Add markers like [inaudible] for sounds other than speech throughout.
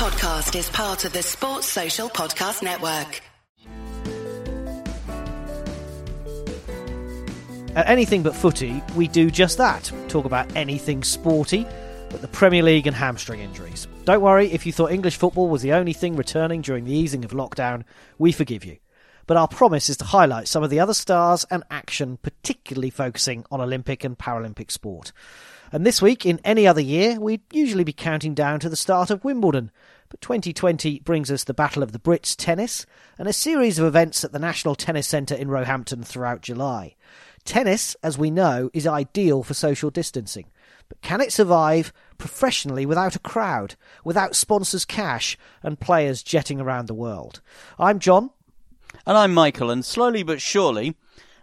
podcast is part of the Sports Social Podcast Network. At Anything But Footy, we do just that talk about anything sporty, but the Premier League and hamstring injuries. Don't worry, if you thought English football was the only thing returning during the easing of lockdown, we forgive you. But our promise is to highlight some of the other stars and action, particularly focusing on Olympic and Paralympic sport. And this week, in any other year, we'd usually be counting down to the start of Wimbledon. But 2020 brings us the Battle of the Brits tennis and a series of events at the National Tennis Centre in Roehampton throughout July. Tennis, as we know, is ideal for social distancing. But can it survive professionally without a crowd, without sponsors' cash, and players jetting around the world? I'm John. And I'm Michael, and slowly but surely,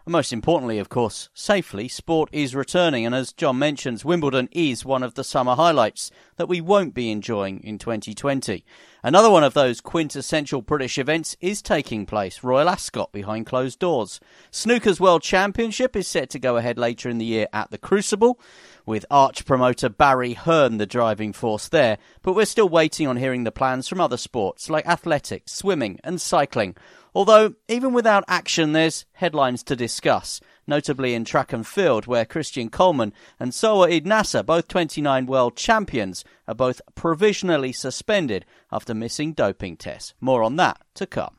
and most importantly, of course, safely, sport is returning. And as John mentions, Wimbledon is one of the summer highlights that we won't be enjoying in 2020. Another one of those quintessential British events is taking place, Royal Ascot behind closed doors. Snooker's World Championship is set to go ahead later in the year at the Crucible, with arch promoter Barry Hearn the driving force there, but we're still waiting on hearing the plans from other sports like athletics, swimming, and cycling. Although, even without action, there's headlines to discuss, notably in track and field, where Christian Coleman and Eid Naser, both 29 world champions, are both provisionally suspended after missing doping tests. More on that to come.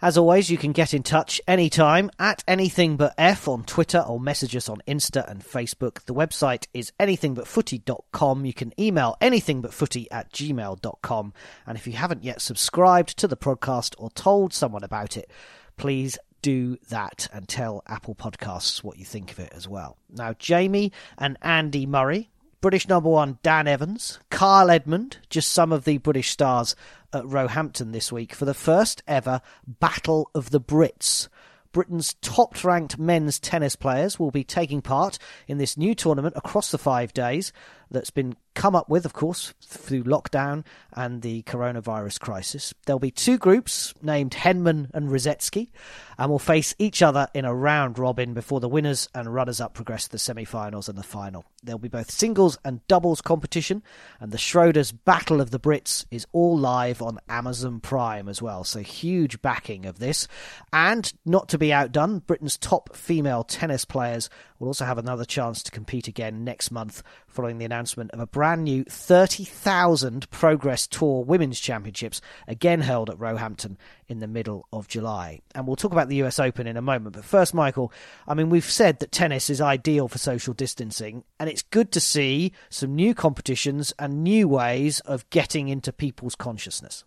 As always, you can get in touch anytime at anything but F on Twitter or message us on Insta and Facebook. The website is anythingbutfooty.com. You can email anythingbutfooty at gmail.com. And if you haven't yet subscribed to the podcast or told someone about it, please do that and tell Apple Podcasts what you think of it as well. Now, Jamie and Andy Murray, British number one Dan Evans, Kyle Edmund, just some of the British stars at Roehampton this week for the first ever Battle of the Brits. Britain's top ranked men's tennis players will be taking part in this new tournament across the five days that's been come up with, of course, through lockdown and the coronavirus crisis. There'll be two groups named Henman and Rusedski, and will face each other in a round robin before the winners and runners up progress to the semi finals and the final. There'll be both singles and doubles competition, and the Schroders Battle of the Brits is all live on Amazon Prime as well. So huge backing of this. And not to be outdone, Britain's top female tennis players will also have another chance to compete again next month following the announcement of a brand new 30,000 Progress Tour Women's Championships, again held at Roehampton in the middle of July. And we'll talk about the US Open in a moment. But first, Michael, I mean, we've said that tennis is ideal for social distancing, and it's good to see some new competitions and new ways of getting into people's consciousness.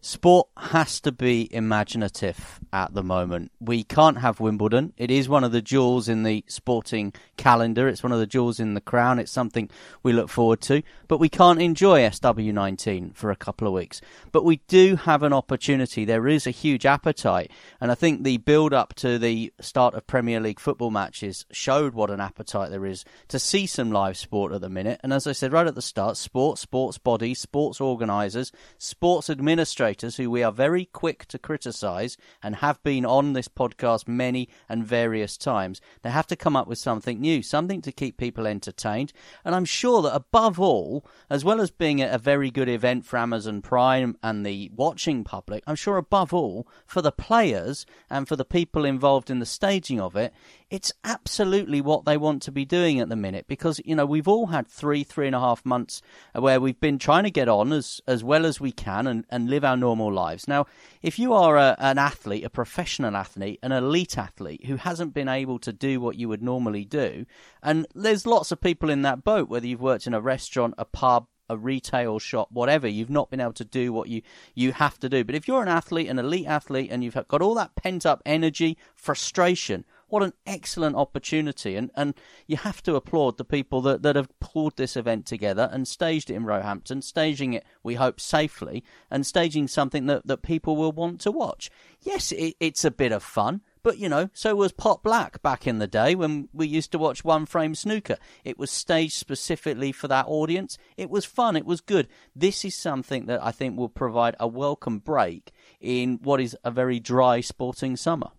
Sport has to be imaginative at the moment. We can't have Wimbledon. It is one of the jewels in the sporting calendar. It's one of the jewels in the crown. It's something we look forward to. But we can't enjoy SW19 for a couple of weeks. But we do have an opportunity. There is a huge appetite. And I think the build up to the start of Premier League football matches showed what an appetite there is to see some live sport at the minute. And as I said right at the start, sport, sports bodies, sports organisers, sports administrators, administrators who we are very quick to criticise and have been on this podcast many and various times. They have to come up with something new, something to keep people entertained. And I'm sure that above all, as well as being a very good event for Amazon Prime and the watching public, I'm sure above all, for the players and for the people involved in the staging of it, it's absolutely what they want to be doing at the minute because you know we've all had three three and a half months where we've been trying to get on as as well as we can and, and live our normal lives now if you are a, an athlete a professional athlete an elite athlete who hasn't been able to do what you would normally do and there's lots of people in that boat whether you've worked in a restaurant a pub a retail shop, whatever, you've not been able to do what you, you have to do. But if you're an athlete, an elite athlete, and you've got all that pent up energy, frustration, what an excellent opportunity. And, and you have to applaud the people that, that have pulled this event together and staged it in Roehampton, staging it, we hope, safely, and staging something that, that people will want to watch. Yes, it, it's a bit of fun. But you know, so was Pot Black back in the day when we used to watch one frame snooker. It was staged specifically for that audience. It was fun. It was good. This is something that I think will provide a welcome break in what is a very dry sporting summer.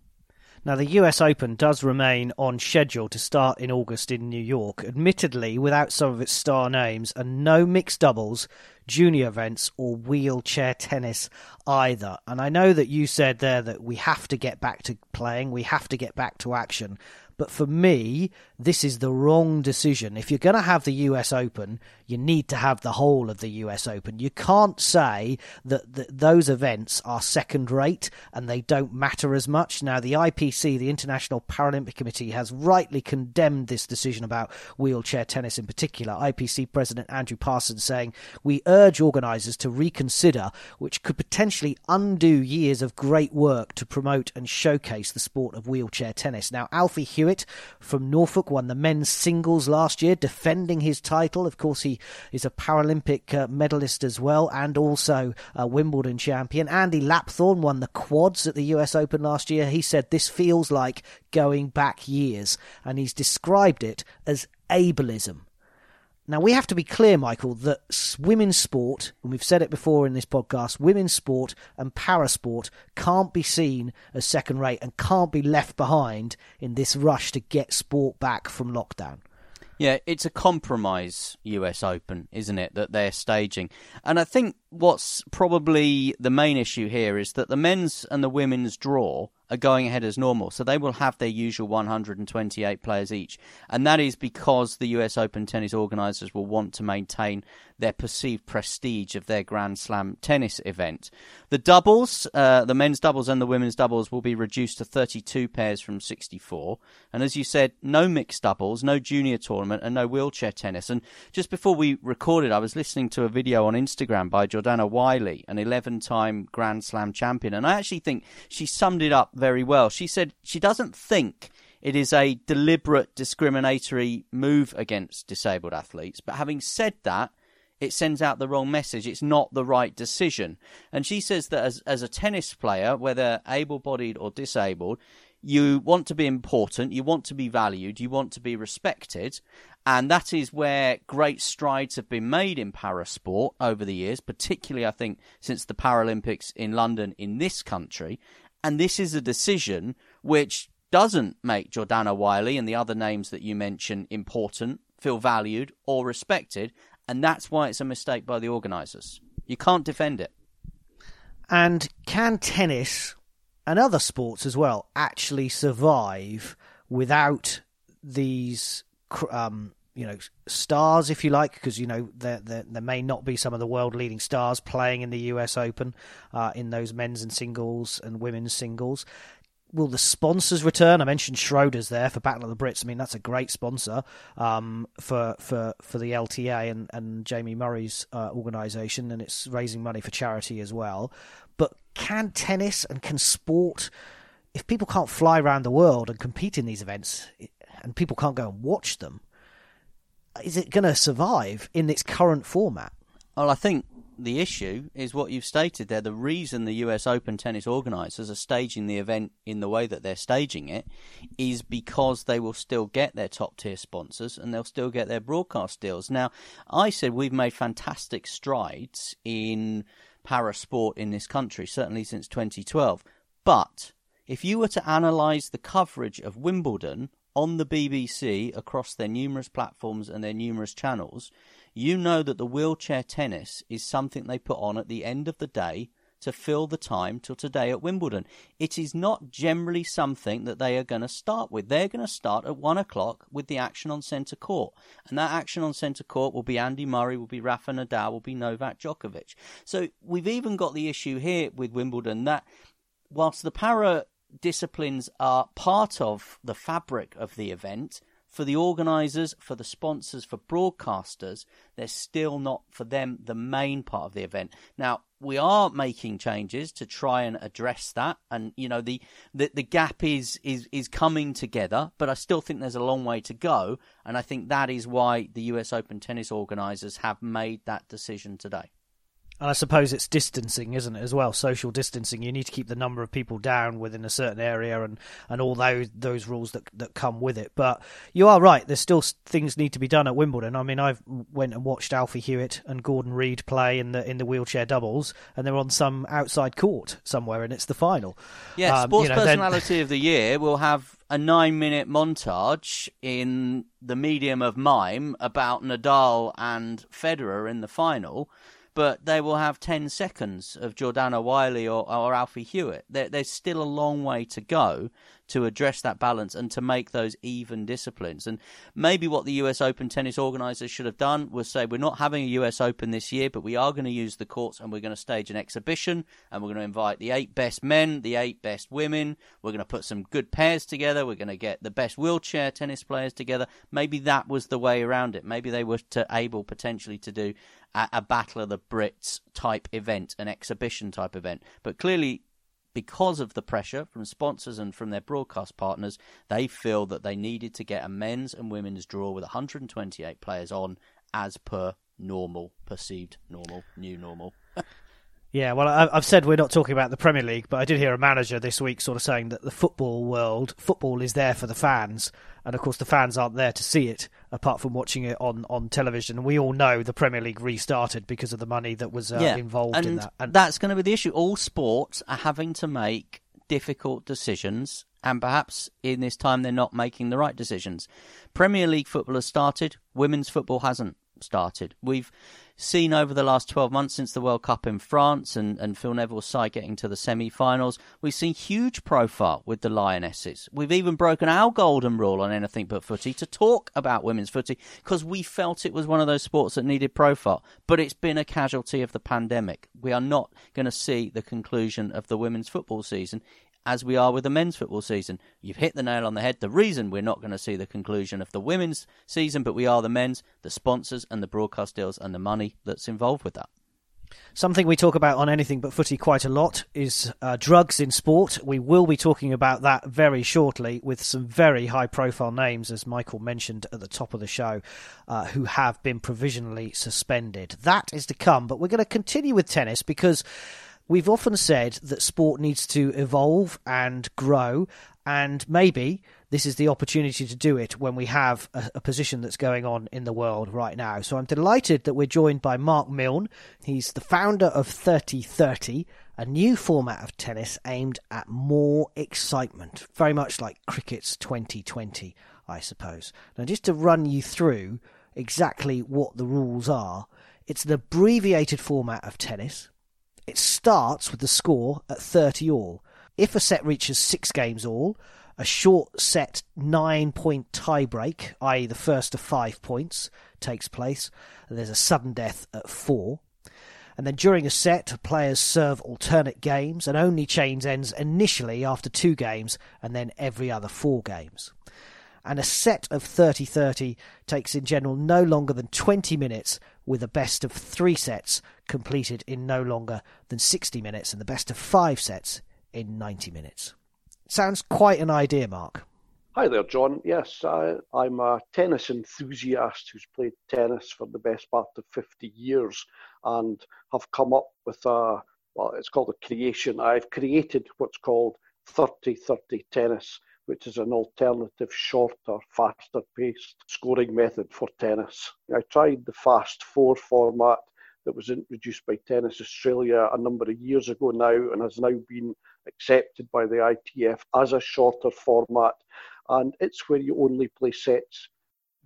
Now, the US Open does remain on schedule to start in August in New York, admittedly without some of its star names, and no mixed doubles, junior events, or wheelchair tennis either. And I know that you said there that we have to get back to playing, we have to get back to action. But for me, this is the wrong decision. If you're going to have the US Open, you need to have the whole of the US Open. You can't say that, that those events are second rate and they don't matter as much. Now, the IPC, the International Paralympic Committee, has rightly condemned this decision about wheelchair tennis in particular. IPC President Andrew Parsons saying, We organisers to reconsider, which could potentially undo years of great work to promote and showcase the sport of wheelchair tennis. Now, Alfie Hewett from Norfolk won the men's singles last year, defending his title. Of course, he is a Paralympic uh, medalist as well, and also a Wimbledon champion. Andy Lapthorne won the quads at the US Open last year. He said this feels like going back years, and he's described it as ableism. Now, we have to be clear, Michael, that women's sport, and we've said it before in this podcast, women's sport and parasport can't be seen as second rate and can't be left behind in this rush to get sport back from lockdown. Yeah, it's a compromise US Open, isn't it, that they're staging. And I think what's probably the main issue here is that the men's and the women's draw are going ahead as normal. So they will have their usual 128 players each. And that is because the US Open tennis organisers will want to maintain their perceived prestige of their Grand Slam tennis event. The doubles, uh, the men's doubles and the women's doubles, will be reduced to 32 pairs from 64. And as you said, no mixed doubles, no junior tournament, and no wheelchair tennis. And just before we recorded, I was listening to a video on Instagram by Jordanne Whiley, an 11 time Grand Slam champion. And I actually think she summed it up very well. She said she doesn't think it is a deliberate discriminatory move against disabled athletes. But having said that, it sends out the wrong message. It's not the right decision. And she says that as, as a tennis player, whether able bodied or disabled, you want to be important, you want to be valued, you want to be respected. And that is where great strides have been made in parasport over the years, particularly, I think, since the Paralympics in London in this country. And this is a decision which doesn't make Jordanne Whiley and the other names that you mention important, feel valued or respected. And that's why it's a mistake by the organisers. You can't defend it. And can tennis and other sports as well actually survive without these um, you know stars, if you like, because you know there, there, there may not be some of the world leading stars playing in the U.S. Open uh, in those men's and singles and women's singles. Will the sponsors return? I mentioned Schroders there for Battle of the Brits. I mean, that's a great sponsor um, for for for the LTA and and Jamie Murray's uh, organisation, and it's raising money for charity as well. But can tennis and can sport, if people can't fly around the world and compete in these events, and people can't go and watch them, is it going to survive in its current format? Well, I think the issue is what you've stated there. The reason the US Open tennis organisers are staging the event in the way that they're staging it is because they will still get their top tier sponsors and they'll still get their broadcast deals. Now, I said we've made fantastic strides in para sport in this country, certainly since 2012. But if you were to analyse the coverage of Wimbledon on the BBC across their numerous platforms and their numerous channels, you know that the wheelchair tennis is something they put on at the end of the day to fill the time till today at Wimbledon. It is not generally something that they are going to start with. They're going to start at one o'clock with the action on centre court. And that action on centre court will be Andy Murray, will be Rafa Nadal, will be Novak Djokovic. So we've even got the issue here with Wimbledon that whilst the para disciplines are part of the fabric of the event. For the organisers, for the sponsors, for broadcasters, they're still not for them the main part of the event. Now, we are making changes to try and address that and you know the, the the gap is is is coming together but i still think there's a long way to go and i think that is why the us open tennis organizers have made that decision today And I suppose it's distancing, isn't it, as well? Social distancing. You need to keep the number of people down within a certain area, and, and all those those rules that that come with it. But you are right. There's still things need to be done at Wimbledon. I mean, I've went and watched Alfie Hewett and Gordon Reid play in the in the wheelchair doubles, and they're on some outside court somewhere, and it's the final. Yeah, um, sports you know, personality then... of the year will have a nine minute montage in the medium of mime about Nadal and Federer in the final but they will have 10 seconds of Jordanne Whiley or, or Alfie Hewett. There, there's still a long way to go to address that balance and to make those even disciplines. And maybe what the US Open tennis organisers should have done was say, we're not having a US Open this year, but we are going to use the courts and we're going to stage an exhibition and we're going to invite the eight best men, the eight best women. We're going to put some good pairs together. We're going to get the best wheelchair tennis players together. Maybe that was the way around it. Maybe they were able potentially to do a, a Battle of the Brits type event, an exhibition type event. But clearly, because of the pressure from sponsors and from their broadcast partners, they feel that they needed to get a men's and women's draw with 128 players on as per normal, perceived normal, new normal. [laughs] Yeah, well, I've said we're not talking about the Premier League, but I did hear a manager this week sort of saying that the football world, football is there for the fans, and of course the fans aren't there to see it apart from watching it on, on television. We all know the Premier League restarted because of the money that was uh, yeah, involved in that. And that's going to be the issue. All sports are having to make difficult decisions, and perhaps in this time they're not making the right decisions. Premier League football has started, women's football hasn't started. We've seen over the last 12 months since the World Cup in France and, and Phil Neville's side getting to the semi finals, we've seen huge profile with the Lionesses. We've even broken our golden rule on anything but footy to talk about women's footy because we felt it was one of those sports that needed profile. But it's been a casualty of the pandemic. We are not going to see the conclusion of the women's football season as we are with the men's football season. You've hit the nail on the head. The reason we're not going to see the conclusion of the women's season, but we are the men's, the sponsors and the broadcast deals and the money that's involved with that. Something we talk about on anything but footy quite a lot is uh, drugs in sport. We will be talking about that very shortly with some very high profile names, as Michael mentioned at the top of the show, uh, who have been provisionally suspended. That is to come, but we're going to continue with tennis because We've often said that sport needs to evolve and grow, and maybe this is the opportunity to do it when we have a, a, position that's going on in the world right now. So I'm delighted that we're joined by Mark Milne. He's the founder of 3030, a new format of tennis aimed at more excitement, very much like cricket's 2020, I suppose. Now, just to run you through exactly what the rules are, it's an abbreviated format of tennis it starts with the score at 30 all. If a set reaches six games all, a short set nine point tiebreak, i.e., the first of five points, takes place. There's a sudden death at four. And then during a set, players serve alternate games, and only change ends initially after two games and then every other four games. And a set of 30 30 takes in general no longer than 20 minutes with a best of three sets completed in no longer than 60 minutes and the best of five sets in 90 minutes. Sounds quite an idea, Mark. Hi there, John. Yes, I, am a tennis enthusiast who's played tennis for the best part of 50 years and have come up with a, well, it's called a creation. I've created what's called 30 30 tennis which is an alternative, shorter, faster paced scoring method for tennis. I tried the Fast Four format that was introduced by Tennis Australia a number of years ago now and has now been accepted by the ITF as a shorter format. And it's where you only play sets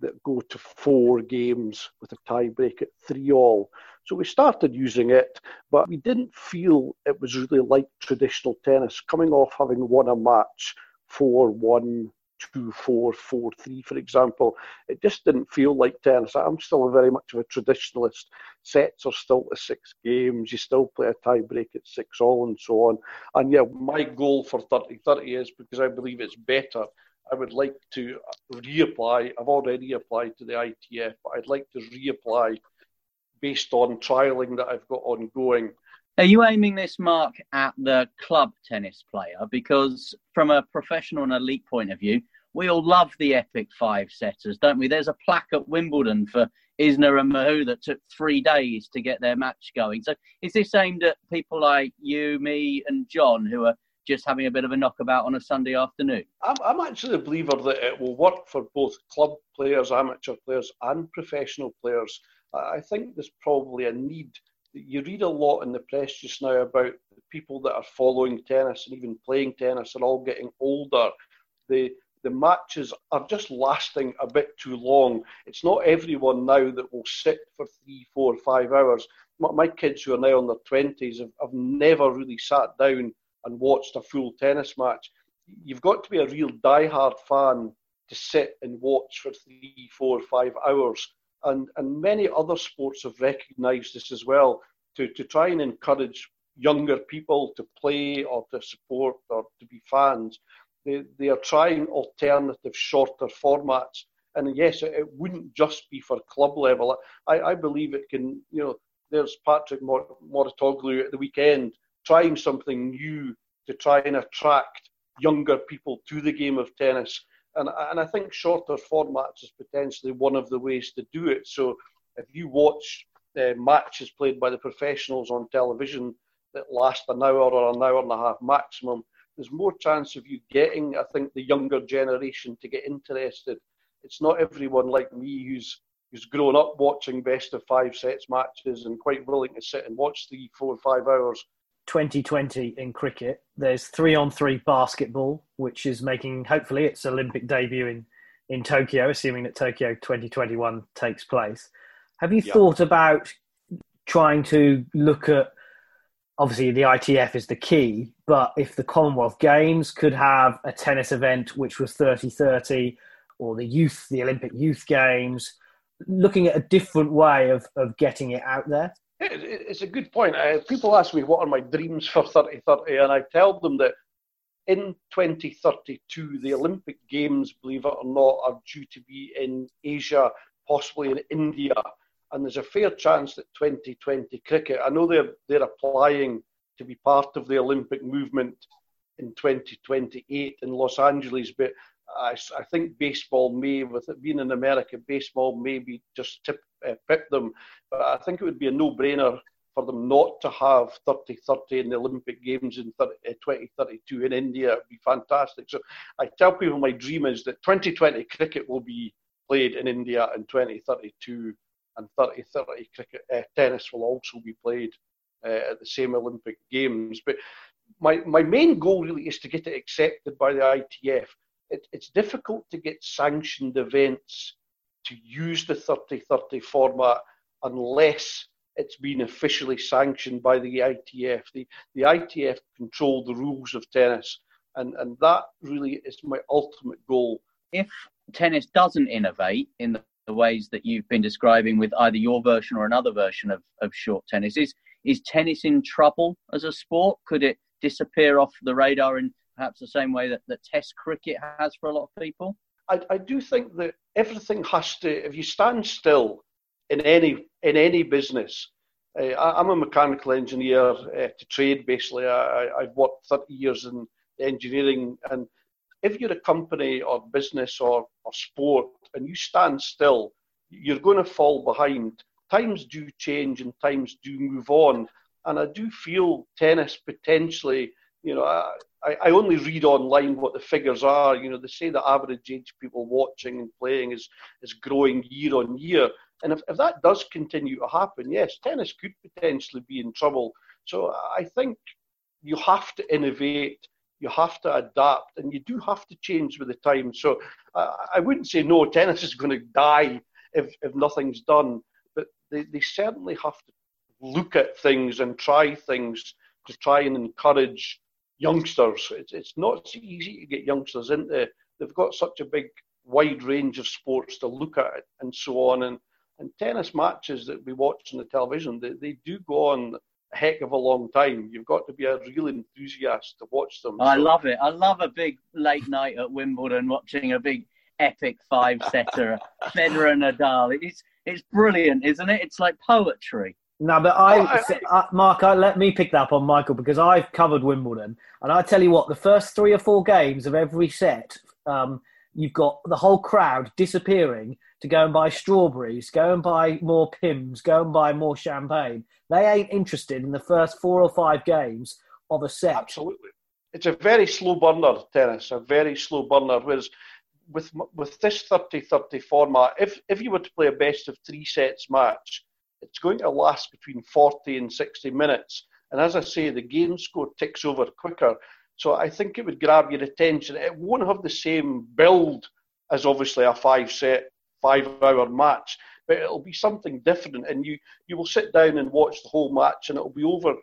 that go to four games with a tiebreak at three all. So we started using it, but we didn't feel it was really like traditional tennis, coming off having won a match four one two four four three, for example. It just didn't feel like tennis. I'm still a very much of a traditionalist. Sets are still the six games. You still play a tiebreak at six all and so on. And yeah, my goal for 30-30 is because I believe it's better. I would like to reapply. I've already applied to the ITF, but I'd like to reapply based on trialing that I've got ongoing are you aiming this, Mark, at the club tennis player? Because from a professional and elite point of view, we all love the epic five setters, don't we? There's a plaque at Wimbledon for Isner and Mahut that took three days to get their match going. So is this aimed at people like you, me, and John who are just having a bit of a knockabout on a Sunday afternoon? I'm, I'm actually a believer that it will work for both club players, amateur players, and professional players. I think there's probably a need. You read a lot in the press just now about the people that are following tennis and even playing tennis are all getting older. The the matches are just lasting a bit too long. It's not everyone now that will sit for three, four, five hours. My, my kids who are now in their twenties have, have never really sat down and watched a full tennis match. You've got to be a real die-hard fan to sit and watch for three, four, five hours and, and many other sports have recognised this as well to, to try and encourage younger people to play or to support or to be fans. They, they are trying alternative, shorter formats. And yes, it, it wouldn't just be for club level. I, I believe it can, you know, there's Patrick Mor- Mouratoglou at the weekend trying something new to try and attract younger people to the game of tennis and, and I think shorter formats is potentially one of the ways to do it. So if you watch uh, matches played by the professionals on television that last an hour or an hour and a half maximum, there's more chance of you getting, I think, the younger generation to get interested. It's not everyone like me who's who's grown up watching best of five sets matches and quite willing to sit and watch three, four, five hours 2020 in cricket. There's three on three basketball, which is making hopefully its Olympic debut in, in Tokyo, assuming that Tokyo 2021 takes place. Have you thought about trying to look at obviously the ITF is the key, but if the Commonwealth Games could have a tennis event which was 30 30 or the youth, the Olympic Youth Games, looking at a different way of, of getting it out there? It's a good point. Uh, people ask me what are my dreams for 3030, and I tell them that in 2032, the Olympic Games, believe it or not, are due to be in Asia, possibly in India. And there's a fair chance that 2020 cricket, I know they're, they're applying to be part of the Olympic movement in 2028 in Los Angeles, but I, I think baseball may, with it being in America, baseball may be just tip, uh, pip them. But I think it would be a no-brainer for them not to have 30-30 in the Olympic Games in 30, uh, 2032 in India. It would be fantastic. So I tell people my dream is that 2020 cricket will be played in India in 2032 and 30-30 cricket uh, tennis will also be played uh, at the same Olympic Games. But my, my main goal really is to get it accepted by the ITF it, it's difficult to get sanctioned events to use the 30-30 format unless it's been officially sanctioned by the ITF. The, the ITF control the rules of tennis, and, and that really is my ultimate goal. If tennis doesn't innovate in the, the ways that you've been describing with either your version or another version of, of short tennis, is, is tennis in trouble as a sport? Could it disappear off the radar in perhaps the same way that, that Test cricket has for a lot of people? I, I do think that everything has to. If you stand still in any in any business, uh, I, am a mechanical engineer uh, to trade. Basically, I, I've worked 30 years in engineering, and if you're a company or business or, or sport and you stand still, you're going to fall behind. Times do change and times do move on. And I do feel tennis potentially, you know, I, I only read online what the figures are. You know, they say the average age people watching and playing is, is growing year on year. And if, if that does continue to happen, yes, tennis could potentially be in trouble. So I think you have to innovate, you have to adapt, and you do have to change with the times. So uh, I wouldn't say no, tennis is going to die if, if nothing's done, but they, they certainly have to look at things and try things to try and encourage youngsters. It's, it's not so easy to get youngsters into. They've got such a big, wide range of sports to look at and so on. And, and tennis matches that we watch on the television, they, they do go on a heck of a long time. You've got to be a real enthusiast to watch them. I so. love it. I love a big late night at Wimbledon watching a big epic five setter, [laughs] Federer and Nadal. It's it's brilliant, isn't it? It's like poetry. No, but I, I Mark, I, let me pick that up on Michael because I've covered Wimbledon, and I tell you what, the first three or four games of every set, um, you've got the whole crowd disappearing to go and buy strawberries, go and buy more Pimm's, go and buy more champagne. They ain't interested in the first four or five games of a set. Absolutely. It's a very slow burner, tennis, a very slow burner. Whereas with with this 30-30 format, if, if you were to play a best of three sets match, it's going to last between 40 and 60 minutes. And as I say, the game score ticks over quicker. So I think it would grab your attention. It won't have the same build as obviously a five set, five hour match, but it'll be something different. And you, you will sit down and watch the whole match and it'll be over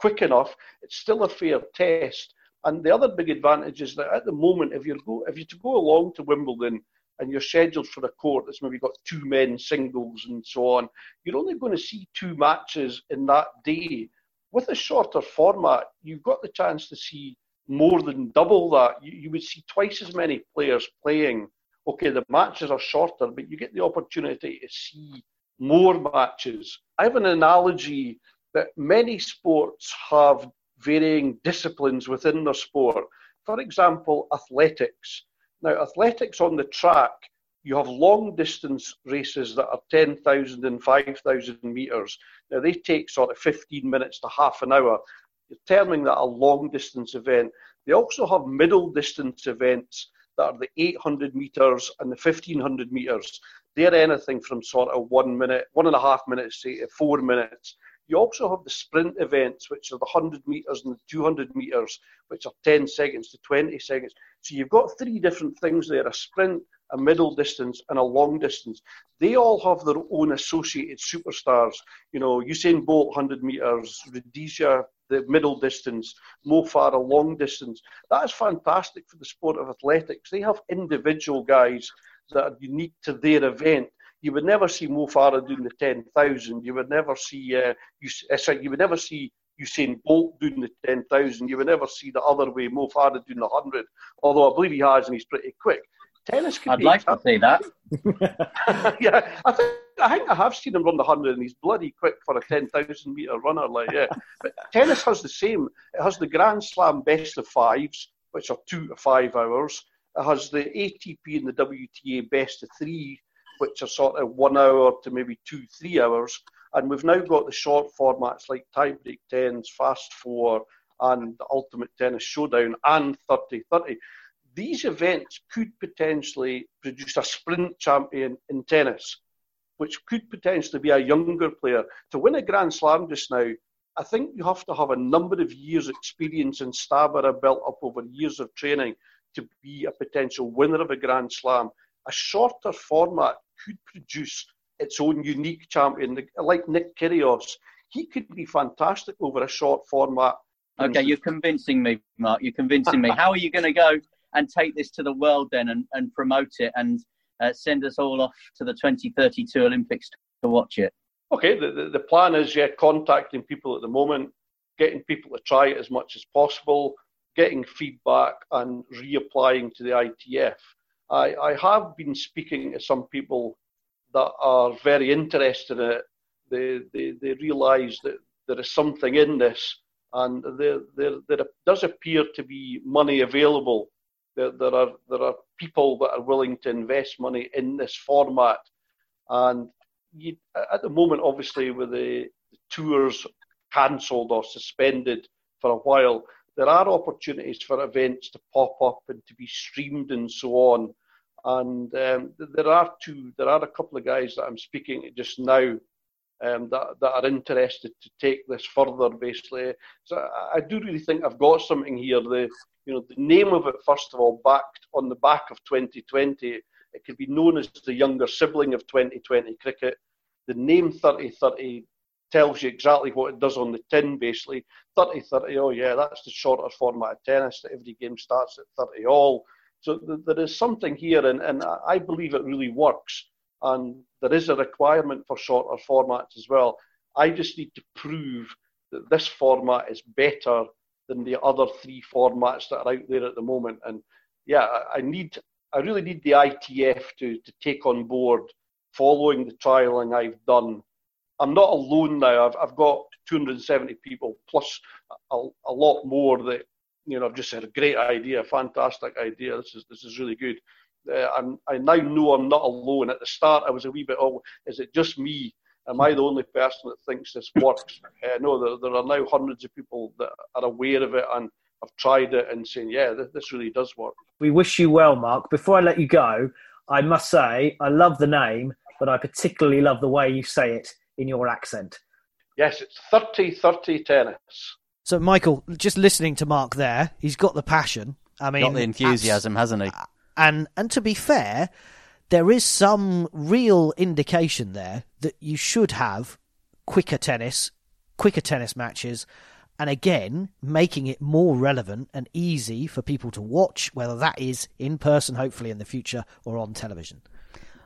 quick enough. It's still a fair test. And the other big advantage is that at the moment, if you go if you to go along to Wimbledon and you're scheduled for a court that's maybe got two men singles and so on, you're only going to see two matches in that day. With a shorter format, you've got the chance to see more than double that. You, you would see twice as many players playing. Okay, the matches are shorter, but you get the opportunity to see more matches. I have an analogy that many sports have varying disciplines within their sport. For example, athletics. Now, athletics on the track, you have long distance races that are 10,000 and 5,000 metres. Now, they take sort of 15 minutes to half an hour terming that a long distance event. They also have middle distance events that are the 800 metres and the 1500 metres. They're anything from sort of one minute, one and a half minutes to four minutes. You also have the sprint events, which are the 100 metres and the 200 metres, which are 10 seconds to 20 seconds. So you've got three different things there a sprint, a middle distance, and a long distance. They all have their own associated superstars. You know, Usain Bolt, 100 metres, Rudisha, the middle distance, Mo Farah, long distance. That is fantastic for the sport of athletics. They have individual guys that are unique to their event you would never see Mo Farah doing the 10,000. You would never see, uh, you, uh, sorry, you would never see Usain Bolt doing the 10,000. You would never see the other way, Mo Farah doing the 100, although I believe he has and he's pretty quick. Tennis can be. I'd like to see that. [laughs] [laughs] yeah, I think, I think I have seen him run the 100 and he's bloody quick for a 10,000 metre runner. Like, yeah. but tennis has the same. It has the Grand Slam best of fives, which are two to five hours. It has the ATP and the WTA best of three, which are sort of one hour to maybe two, three hours. And we've now got the short formats like tiebreak tens, fast four, and the ultimate tennis showdown and 30 30. These events could potentially produce a sprint champion in tennis, which could potentially be a younger player. To win a Grand Slam just now, I think you have to have a number of years' experience and stamina built up over years of training to be a potential winner of a Grand Slam. A shorter format could produce its own unique champion, like Nick Kyrgios. He could be fantastic over a short format. Okay, you're convincing me, Mark. You're convincing me. [laughs] How are you going to go and take this to the world then and, and promote it and uh, send us all off to the 2032 Olympics to watch it? Okay, the, the, the plan is yeah, contacting people at the moment, getting people to try it as much as possible, getting feedback, and reapplying to the ITF. I, I have been speaking to some people that are very interested in it. They, they, they realise that there is something in this, and there, there, there does appear to be money available. There, there, are, there are people that are willing to invest money in this format. And you, at the moment, obviously, with the, the tours cancelled or suspended for a while, there are opportunities for events to pop up and to be streamed and so on. And um, there are two, there are a couple of guys that I'm speaking to just now um, that, that are interested to take this further, basically. So I, do really think I've got something here. The, you know, the name of it, first of all, backed on the back of 2020, it could be known as the younger sibling of 2020 cricket. The name 3030 tells you exactly what it does on the tin, basically. 30 30, oh yeah, that's the shorter format of tennis every game starts at 30 all. So th- there is something here, and, and I believe it really works. And there is a requirement for shorter formats as well. I just need to prove that this format is better than the other three formats that are out there at the moment. And yeah, I, need, I really need the ITF to, to take on board following the trialing I've done I'm not alone now. I've, I've got 270 people plus a, a lot more that you know I've just had a great idea, fantastic idea. This is this is really good. uh, I'm, I now know I'm not alone. At the start, I was a wee bit, oh, is it just me? Am I the only person that thinks this works? Uh, no, there, there are now hundreds of people that are aware of it and have tried it and saying, yeah, this, this really does work. We wish you well, Mark. Before I let you go, I must say I love the name, but I particularly love the way you say it in your accent. Yes, it's 30 30 tennis. So, Michael, just listening to Mark there, he's got the passion. I mean, got the enthusiasm, hasn't he? And and to be fair, there is some real indication there that you should have quicker tennis, quicker tennis matches, and again, making it more relevant and easy for people to watch, whether that is in person, hopefully in the future, or on television.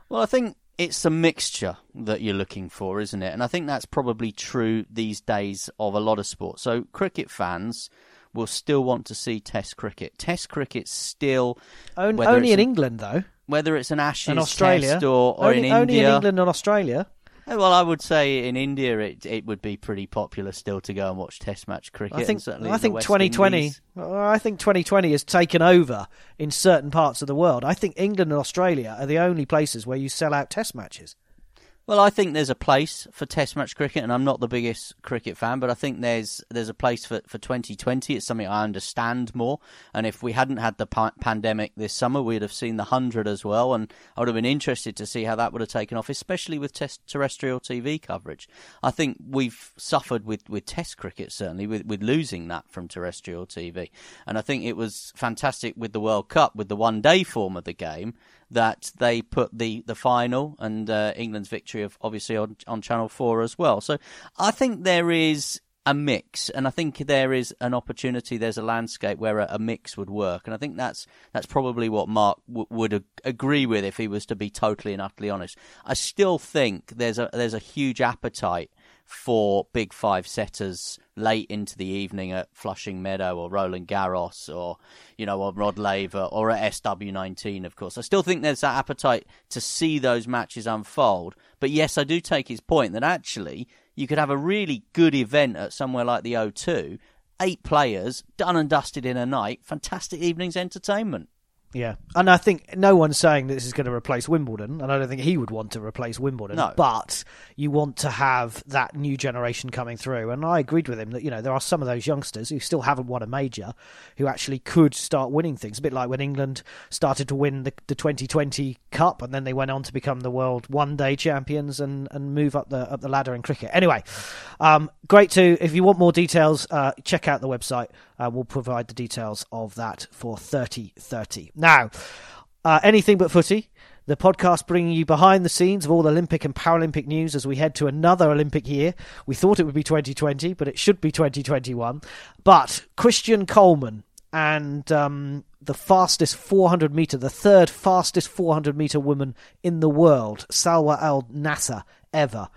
Well, I think it's a mixture that you're looking for, isn't it? And I think that's probably true these days of a lot of sports. So, cricket fans will still want to see Test cricket. Test cricket still only, only in England, though. Whether it's an Ashes and Australia, Test or, or only, in India, only in England and Australia. Well, I would say in India it it would be pretty popular still to go and watch Test match cricket. I think I think 2020. I think 2020 has taken over in certain parts of the world. I think England and Australia are the only places where you sell out Test matches. Well, I think there's a place for Test match cricket, and I'm not the biggest cricket fan, but I think there's there's a place for, for 2020. It's something I understand more. And if we hadn't had the pa- pandemic this summer, we'd have seen the hundred as well, and I would have been interested to see how that would have taken off, especially with test terrestrial TV coverage. I think we've suffered with, with Test cricket certainly with with losing that from terrestrial TV, and I think it was fantastic with the World Cup with the one day form of the game that they put the, the final and uh, England's victory of obviously on, on Channel 4 as well. So I think there is a mix, and I think there is an opportunity. There's a landscape where a, a mix would work, and I think that's that's probably what Mark w- would ag- agree with if he was to be totally and utterly honest. I still think there's a there's a huge appetite for big five setters late into the evening at Flushing Meadow or Roland Garros or, you know, on Rod Laver or at SW19, of course. I still think there's that appetite to see those matches unfold. But yes, I do take his point that actually you could have a really good event at somewhere like the O2, eight players, done and dusted in a night, fantastic evening's entertainment. Yeah, and I think no one's saying this is going to replace Wimbledon, and I don't think he would want to replace Wimbledon. No. But you want to have that new generation coming through, and I agreed with him that you know there are some of those youngsters who still haven't won a major, who actually could start winning things. A bit like when England started to win the, the 2020 Cup, and then they went on to become the world one day champions and, and move up the up the ladder in cricket. Anyway, um, great to if you want more details, uh, check out the website. Uh, we'll provide the details of that for 3030. Now, uh, anything but footy. The podcast bringing you behind the scenes of all the Olympic and Paralympic news as we head to another Olympic year. We thought it would be 2020, but it should be 2021. But Christian Coleman and um, the fastest 400 meter, the third fastest 400 meter woman in the world, Salwa Al Naser, ever.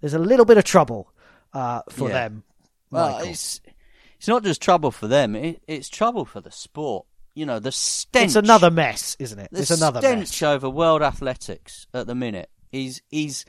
There's a little bit of trouble uh, for yeah. them. Well, it's it's not just trouble for them; it, it's trouble for the sport. You know, the stench. It's another mess, isn't it? The it's another stench mess. over world athletics at the minute is is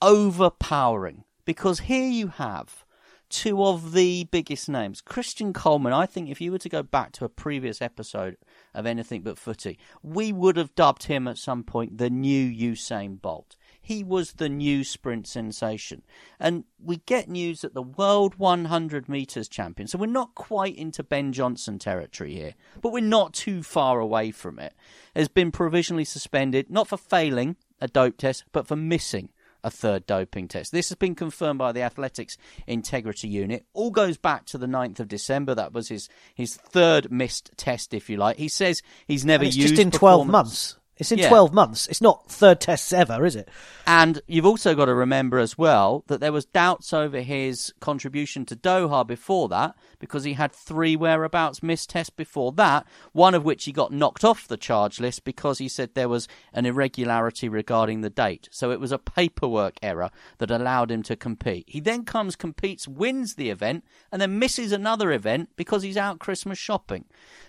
overpowering because here you have two of the biggest names. Christian Coleman, I think if you were to go back to a previous episode of Anything But Footy, we would have dubbed him at some point the new Usain Bolt. He was the new sprint sensation. And we get news that the World 100 metres champion, so we're not quite into Ben Johnson territory here, but we're not too far away from it, has been provisionally suspended, not for failing a dope test, but for missing a third doping test. This has been confirmed by the Athletics Integrity Unit. All goes back to the 9th of December. That was his, his third missed test, if you like. He says he's never used just in 12 months. It's in yeah. 12 months. It's not third tests ever, is it? And you've also got to remember as well that there was doubts over his contribution to Doha before that because he had three whereabouts missed tests before that, one of which he got knocked off the charge list because he said there was an irregularity regarding the date. So it was a paperwork error that allowed him to compete. He then comes, competes, wins the event, and then misses another event because he's out Christmas shopping.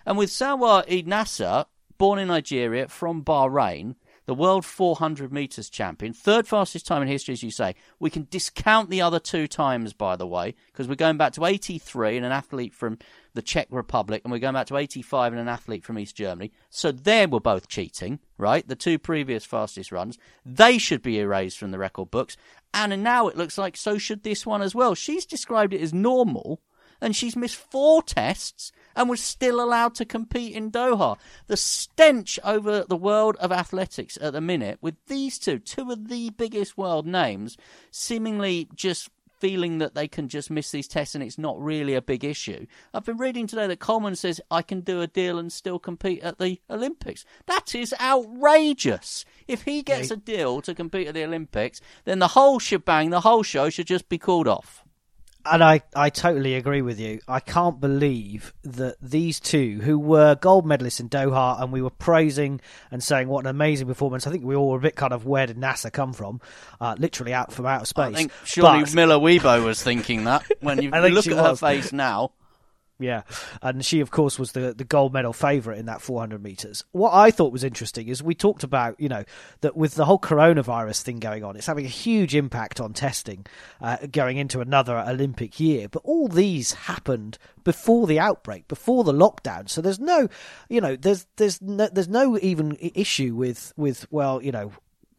And with Salwa Eid Naser, born in Nigeria from Bahrain, the world 400 metres champion, third fastest time in history, as you say. We can discount the other two times, by the way, because we're going back to 83 and an athlete from the Czech Republic, and we're going back to 85 and an athlete from East Germany. So they were both cheating, right? The two previous fastest runs. They should be erased from the record books. And now it looks like so should this one as well. She's described it as normal and she's missed four tests and was still allowed to compete in Doha. The stench over the world of athletics at the minute, with these two, two of the biggest world names, seemingly just feeling that they can just miss these tests and it's not really a big issue. I've been reading today that Coleman says I can do a deal and still compete at the Olympics. That is outrageous. If he gets a deal to compete at the Olympics, then the whole shebang, the whole show should just be called off and I, I totally agree with you. I can't believe that these two, who were gold medalists in Doha, and we were praising and saying what an amazing performance. I think we all were a bit kind of where did Naser come from? Uh, literally out from outer space. I think surely but... Miller-Uibo was thinking that when [laughs] you, look at was. her face now. Yeah, and she, of course, was the, the gold medal favourite in that 400 metres. What I thought was interesting is we talked about, you know, that with the whole coronavirus thing going on, it's having a huge impact on testing uh, going into another Olympic year. But all these happened before the outbreak, before the lockdown. So there's no, you know, there's there's no, there's no even issue with with well, you know,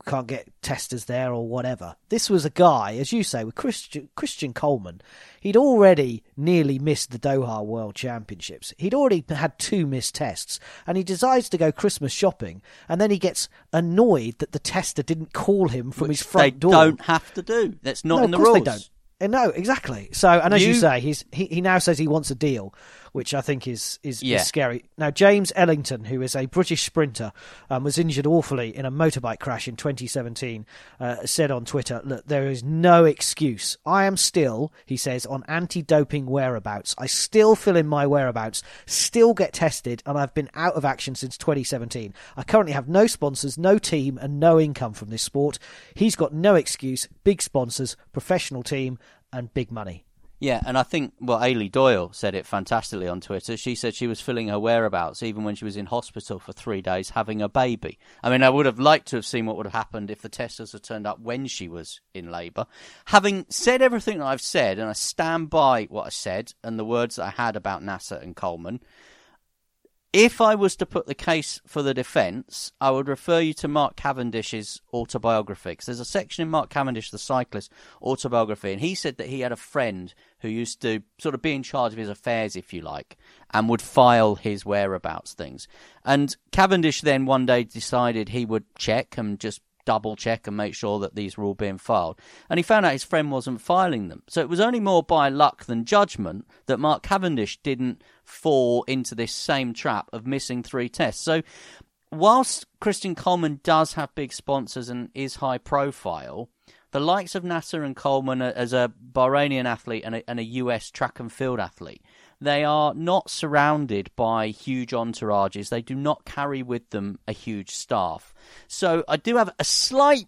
can't get testers there or whatever. This was a guy, as you say, with Christian, Christian Coleman. He'd already nearly missed the Doha World Championships. He'd already had two missed tests, and he decides to go Christmas shopping, and then he gets annoyed that the tester didn't call him from Which his front they door. don't have to do. That's not no, in the rules. They don't. Uh, no, exactly. So, and as you, you say, he's he, he now says he wants a deal, which I think is is, yeah. is scary. Now, James Ellington, who is a British sprinter, um, was injured awfully in a motorbike crash in 2017. Uh, said on Twitter, "Look, there is no excuse. I am still," he says, "on anti-doping whereabouts. I still fill in my whereabouts, still get tested, and I've been out of action since 2017. I currently have no sponsors, no team, and no income from this sport. He's got no excuse. Big sponsors, professional team." and big money. Yeah, and I think well, Eilidh Doyle said it fantastically on Twitter. She said she was filling her whereabouts even when she was in hospital for three days having a baby. I mean, I would have liked to have seen what would have happened if the testers had turned up when she was in labour. Having said everything that I've said, and I stand by what I said and the words that I had about Naser and Coleman, if I was to put the case for the defence, I would refer you to Mark Cavendish's autobiography. Because there's a section in Mark Cavendish, the cyclist, autobiography, and he said that he had a friend who used to sort of be in charge of his affairs, if you like, and would file his whereabouts things. And Cavendish then one day decided he would check and just double check and make sure that these were all being filed. And he found out his friend wasn't filing them. So it was only more by luck than judgment that Mark Cavendish didn't fall into this same trap of missing three tests. So whilst Christian Coleman does have big sponsors and is high profile, the likes of Naser and Coleman as a Bahrainian athlete and a, and a US track and field athlete they are not surrounded by huge entourages. They do not carry with them a huge staff. So I do have a slight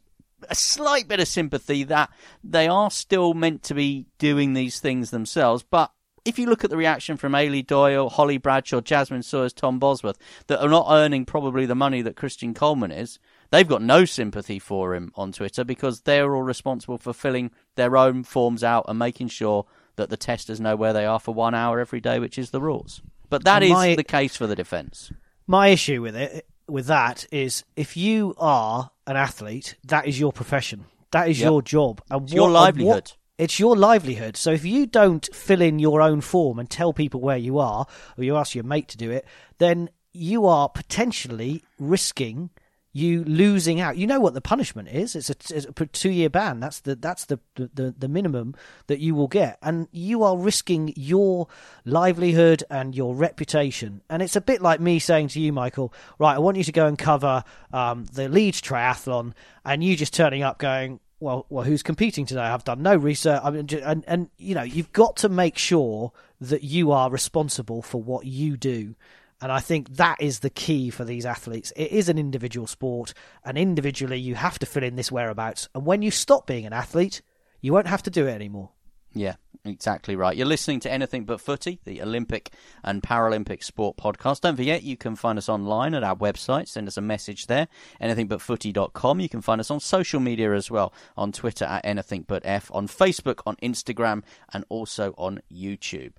a slight bit of sympathy that they are still meant to be doing these things themselves, but if you look at the reaction from Eilidh Doyle, Holly Bradshaw, Jazmin Sawyers, Tom Bosworth, that are not earning probably the money that Christian Coleman is, they've got no sympathy for him on Twitter because they're all responsible for filling their own forms out and making sure that the testers know where they are for one hour every day, which is the rules. But that my, is the case for the defence. My issue with it, with that, is if you are an athlete, that is your profession. That is yep. your job, and it's what, your livelihood. What, it's your livelihood. So if you don't fill in your own form and tell people where you are, or you ask your mate to do it, then you are potentially risking you losing out. You know what the punishment is? It's a, it's a two-year ban. That's the that's the, the the minimum that you will get, and you are risking your livelihood and your reputation. And it's a bit like me saying to you, Michael, right? I want you to go and cover um, the Leeds Triathlon, and you just turning up going. Well, well, who's competing today? I've done no research. I mean, and and you know, you've got to make sure that you are responsible for what you do and I think that is the key for these athletes. It is an individual sport, and individually you have to fill in this whereabouts. And when you stop being an athlete, you won't have to do it anymore. Yeah, exactly right. You're listening to Anything But Footy, the Olympic and Paralympic sport podcast. Don't forget, you can find us online at our website. Send us a message there, anythingbutfooty.com. You can find us on social media as well, on Twitter at anythingbutf, on Facebook, on Instagram, and also on YouTube.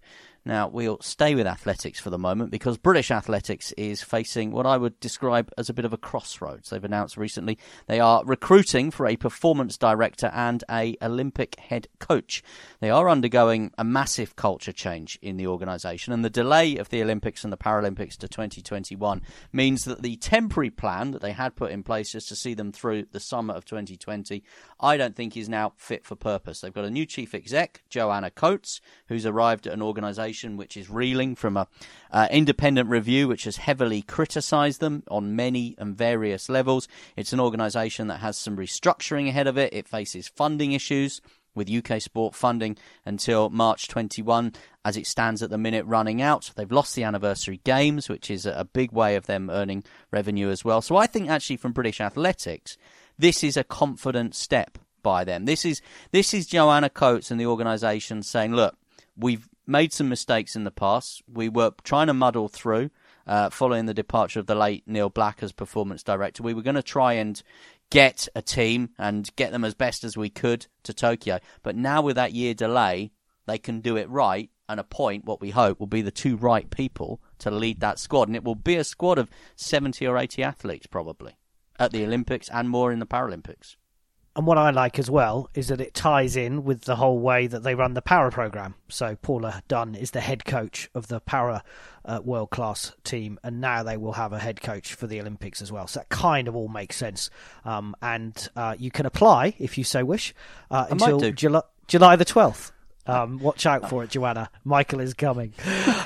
Now, we'll stay with athletics for the moment because British athletics is facing what I would describe as a bit of a crossroads. They've announced recently they are recruiting for a performance director and a Olympic head coach. They are undergoing a massive culture change in the organisation, and the delay of the Olympics and the Paralympics to 2021 means that the temporary plan that they had put in place just to see them through the summer of 2020, I don't think is now fit for purpose. They've got a new chief exec, Joanna Coates, who's arrived at an organisation which is reeling from a uh, independent review which has heavily criticised them on many and various levels. It's an organisation that has some restructuring ahead of it. It faces funding issues with UK sport funding until March 21 as it stands at the minute running out. They've lost the anniversary games, which is a big way of them earning revenue as well. So I think actually from British athletics, this is a confident step by them. This is this is Joanna Coates and the organisation saying, look, we've made some mistakes in the past. We were trying to muddle through uh, following the departure of the late Neil Black as performance director. We were going to try and get a team and get them as best as we could to Tokyo. But now with that year delay, they can do it right and appoint what we hope will be the two right people to lead that squad. And it will be a squad of 70 or 80 athletes probably at the Olympics and more in the Paralympics. And what I like as well is that it ties in with the whole way that they run the para program. So Paula Dunn is the head coach of the para uh, world class team, and now they will have a head coach for the Olympics as well. So that kind of all makes sense. Um, and uh, you can apply if you so wish uh, until July, July the twelfth. Um, watch out for it, Joanna. Michael is coming. [laughs]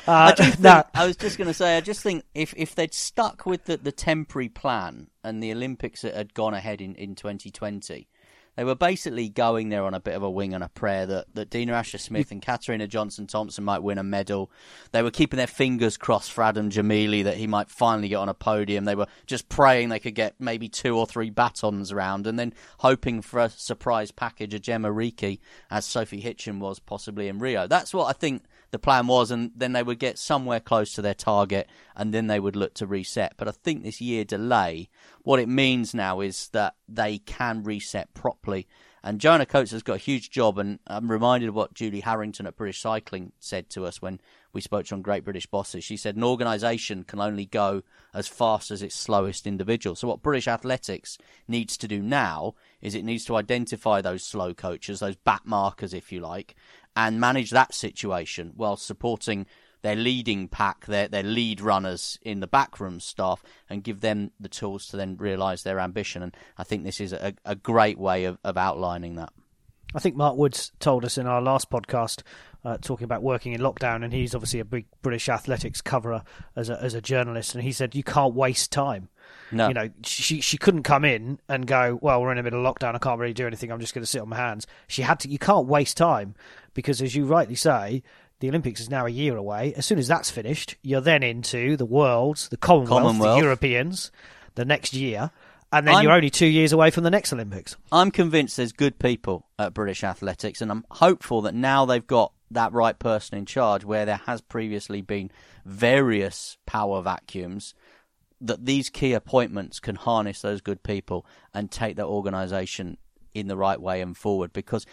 Uh, I, think, I, was just going to say, I just think if, if they'd stuck with the, the temporary plan and the Olympics had gone ahead in, in 2020, they were basically going there on a bit of a wing and a prayer that, that Dina Asher Smith and Katarina Johnson Thompson might win a medal. They were keeping their fingers crossed for Adam Gemili that he might finally get on a podium. They were just praying they could get maybe two or three batons around and then hoping for a surprise package of Jemma Reekie, as Sophie Hitchon was possibly in Rio. That's what I think the plan was, and then they would get somewhere close to their target, and then they would look to reset. But I think this year delay, what it means now is that they can reset properly. And Joanna Coates has got a huge job, and I'm reminded of what Julie Harrington at British Cycling said to us when we spoke to on Great British Bosses. She said an organisation can only go as fast as its slowest individual. So what British Athletics needs to do now is it needs to identify those slow coaches, those back markers, if you like, and manage that situation while supporting their leading pack, their their lead runners in the backroom staff, and give them the tools to then realise their ambition. And I think this is a, a great way of, of outlining that. I think Mark Woods told us in our last podcast, uh, talking about working in lockdown, and he's obviously a big British athletics coverer as a, as a journalist, and he said you can't waste time. No. You know, she she couldn't come in and go, well, we're in the middle of lockdown, I can't really do anything, I'm just going to sit on my hands. She had to. You can't waste time because, as you rightly say, the Olympics is now a year away. As soon as that's finished, you're then into the Worlds, the Commonwealth, Commonwealth. the Europeans, the next year. And then I'm, you're only two years away from the next Olympics. I'm convinced there's good people at British Athletics, and I'm hopeful that now they've got that right person in charge, where there has previously been various power vacuums, that these key appointments can harness those good people and take their organisation in the right way and forward. Because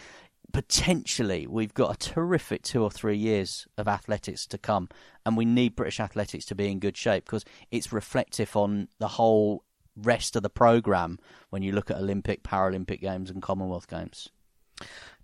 potentially we've got a terrific two or three years of athletics to come, and we need British athletics to be in good shape because it's reflective on the whole rest of the program when you look at Olympic, Paralympic Games, and Commonwealth Games.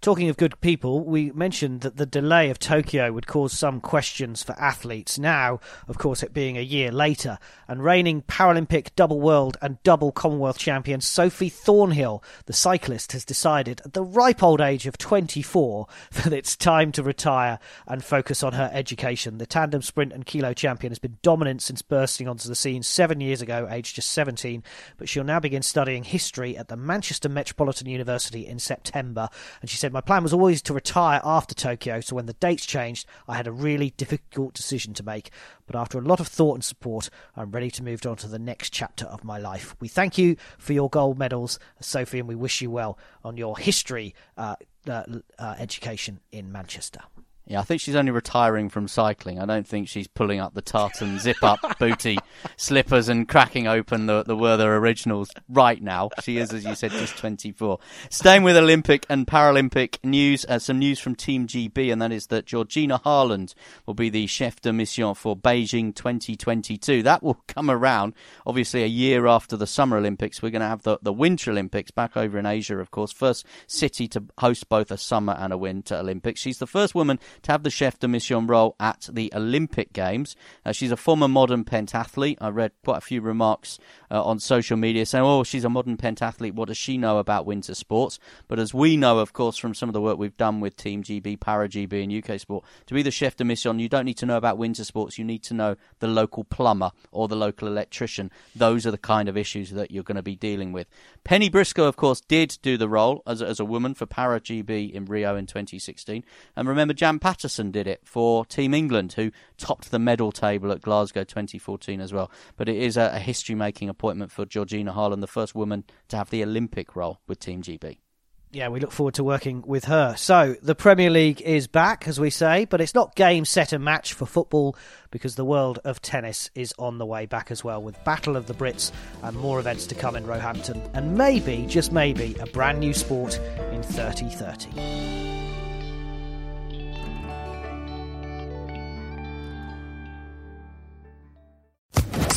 Talking of good people, we mentioned that the delay of Tokyo would cause some questions for athletes. Now, of course, it being a year later, and reigning Paralympic double world and double Commonwealth champion Sophie Thornhill, the cyclist, has decided at the ripe old age of 24 [laughs] that it's time to retire and focus on her education. The tandem sprint and kilo champion has been dominant since bursting onto the scene seven years ago, aged just 17, but she'll now begin studying history at the Manchester Metropolitan University in September. And she said, My plan was always to retire after Tokyo, so when the dates changed, I had a really difficult decision to make. But after a lot of thought and support, I'm ready to move on to the next chapter of my life. We thank you for your gold medals, Sophie, and we wish you well on your history uh, uh, uh, education in Manchester. Yeah, I think she's only retiring from cycling. I don't think she's pulling up the tartan [laughs] zip up booty slippers and cracking open the, the Werther originals right now. She is, as you said, just 24. Staying with Olympic and Paralympic news, uh, some news from Team GB, and that is that Georgina Harland will be the chef de mission for Beijing 2022. That will come around, obviously, a year after the Summer Olympics. We're going to have the, the Winter Olympics back over in Asia, of course. First city to host both a Summer and a Winter Olympics. She's the first woman to have the chef de mission role at the Olympic Games. Uh, she's a former modern pentathlete. I read quite a few remarks uh, on social media saying, oh, she's a modern pentathlete. What does she know about winter sports? But as we know, of course, from some of the work we've done with Team GB, Para GB, and UK Sport, to be the chef de mission, you don't need to know about winter sports. You need to know the local plumber or the local electrician. Those are the kind of issues that you're going to be dealing with. Penny Briscoe, of course, did do the role as, as a woman for Para GB in Rio in 2016. And remember, Jan Paterson did it for Team England, who topped the medal table at Glasgow 2014 as well. But it is a, a history making appointment for Georgina Harland, the first woman to have the Olympic role with Team GB. Yeah, we look forward to working with her. So, the Premier League is back, as we say, but it's not game, set, and match for football because the world of tennis is on the way back as well, with Battle of the Brits and more events to come in Roehampton, and maybe, just maybe, a brand new sport in Thirty30.